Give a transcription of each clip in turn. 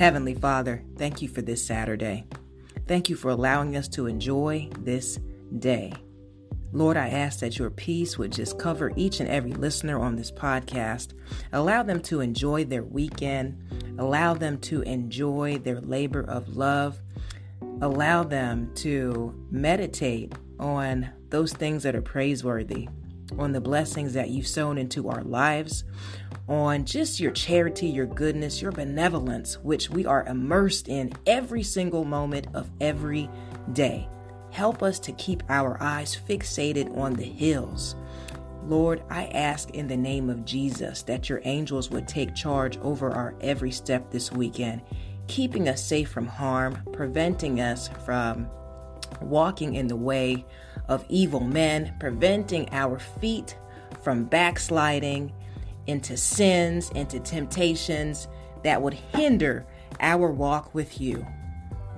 Heavenly Father, thank you for this Saturday. Thank you for allowing us to enjoy this day. Lord, I ask that your peace would just cover each and every listener on this podcast. Allow them to enjoy their weekend. Allow them to enjoy their labor of love. Allow them to meditate on those things that are praiseworthy, on the blessings that you've sown into our lives, on just your charity, your goodness, your benevolence, which we are immersed in every single moment of every day. Help us to keep our eyes fixated on the hills. Lord, I ask in the name of Jesus that your angels would take charge over our every step this weekend, keeping us safe from harm, preventing us from walking in the way of evil men, preventing our feet from backsliding into sins, into temptations that would hinder our walk with you.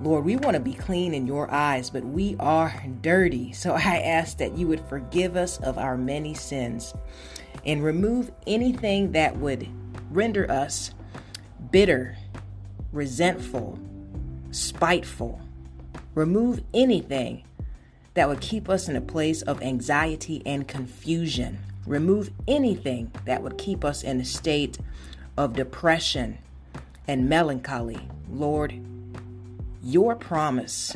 Lord, we want to be clean in your eyes, but we are dirty. So I ask that you would forgive us of our many sins and remove anything that would render us bitter, resentful, spiteful. Remove anything that would keep us in a place of anxiety and confusion. Remove anything that would keep us in a state of depression and melancholy. Lord, your promise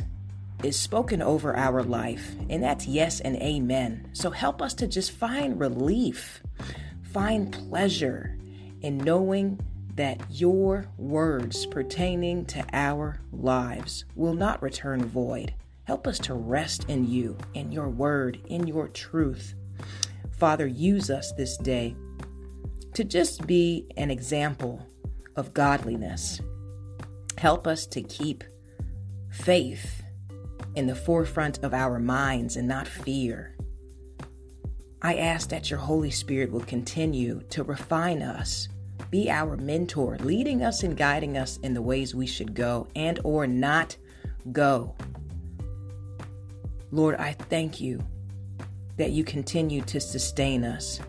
is spoken over our life, and that's yes and amen. So help us to just find relief, find pleasure in knowing that your words pertaining to our lives will not return void. Help us to rest in you, in your word, in your truth. Father, use us this day to just be an example of godliness. Help us to keep faith in the forefront of our minds and not fear. I ask that your Holy Spirit will continue to refine us, be our mentor, leading us and guiding us in the ways we should go and or not go. Lord, I thank you that you continue to sustain us,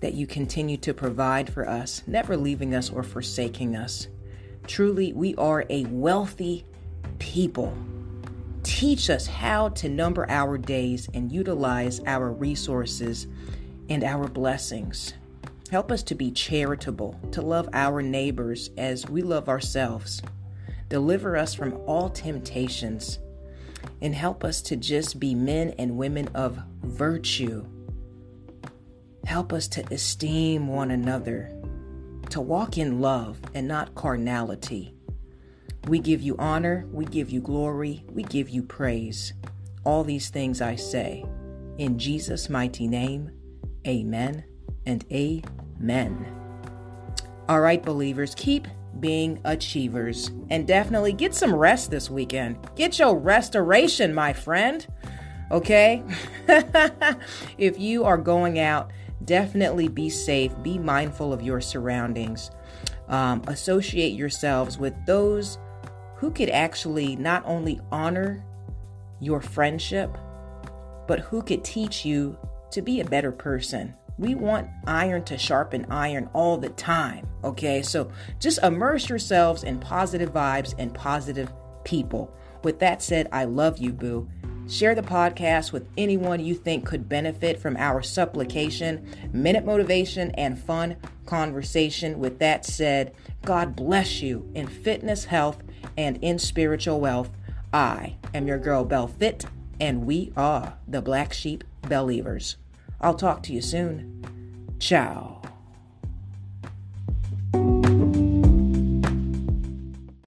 that you continue to provide for us, never leaving us or forsaking us. Truly, we are a wealthy people. Teach us how to number our days and utilize our resources and our blessings. Help us to be charitable, to love our neighbors as we love ourselves. Deliver us from all temptations and help us to just be men and women of virtue. Help us to esteem one another, to walk in love and not carnality. We give you honor, we give you glory, we give you praise. All these things I say. In Jesus' mighty name, amen and amen. All right, believers, keep being achievers and definitely get some rest this weekend. Get your restoration, my friend. Okay? if you are going out, definitely be safe, be mindful of your surroundings. Um, associate yourselves with those who could actually not only honor your friendship, but who could teach you to be a better person. We want iron to sharpen iron all the time, okay? So just immerse yourselves in positive vibes and positive people. With that said, I love you, boo. Share the podcast with anyone you think could benefit from our supplication, minute motivation, and fun conversation. With that said, God bless you in fitness, health, and in spiritual wealth. I am your girl, Bell Fit, and we are the Black Sheep Believers. I'll talk to you soon. Ciao.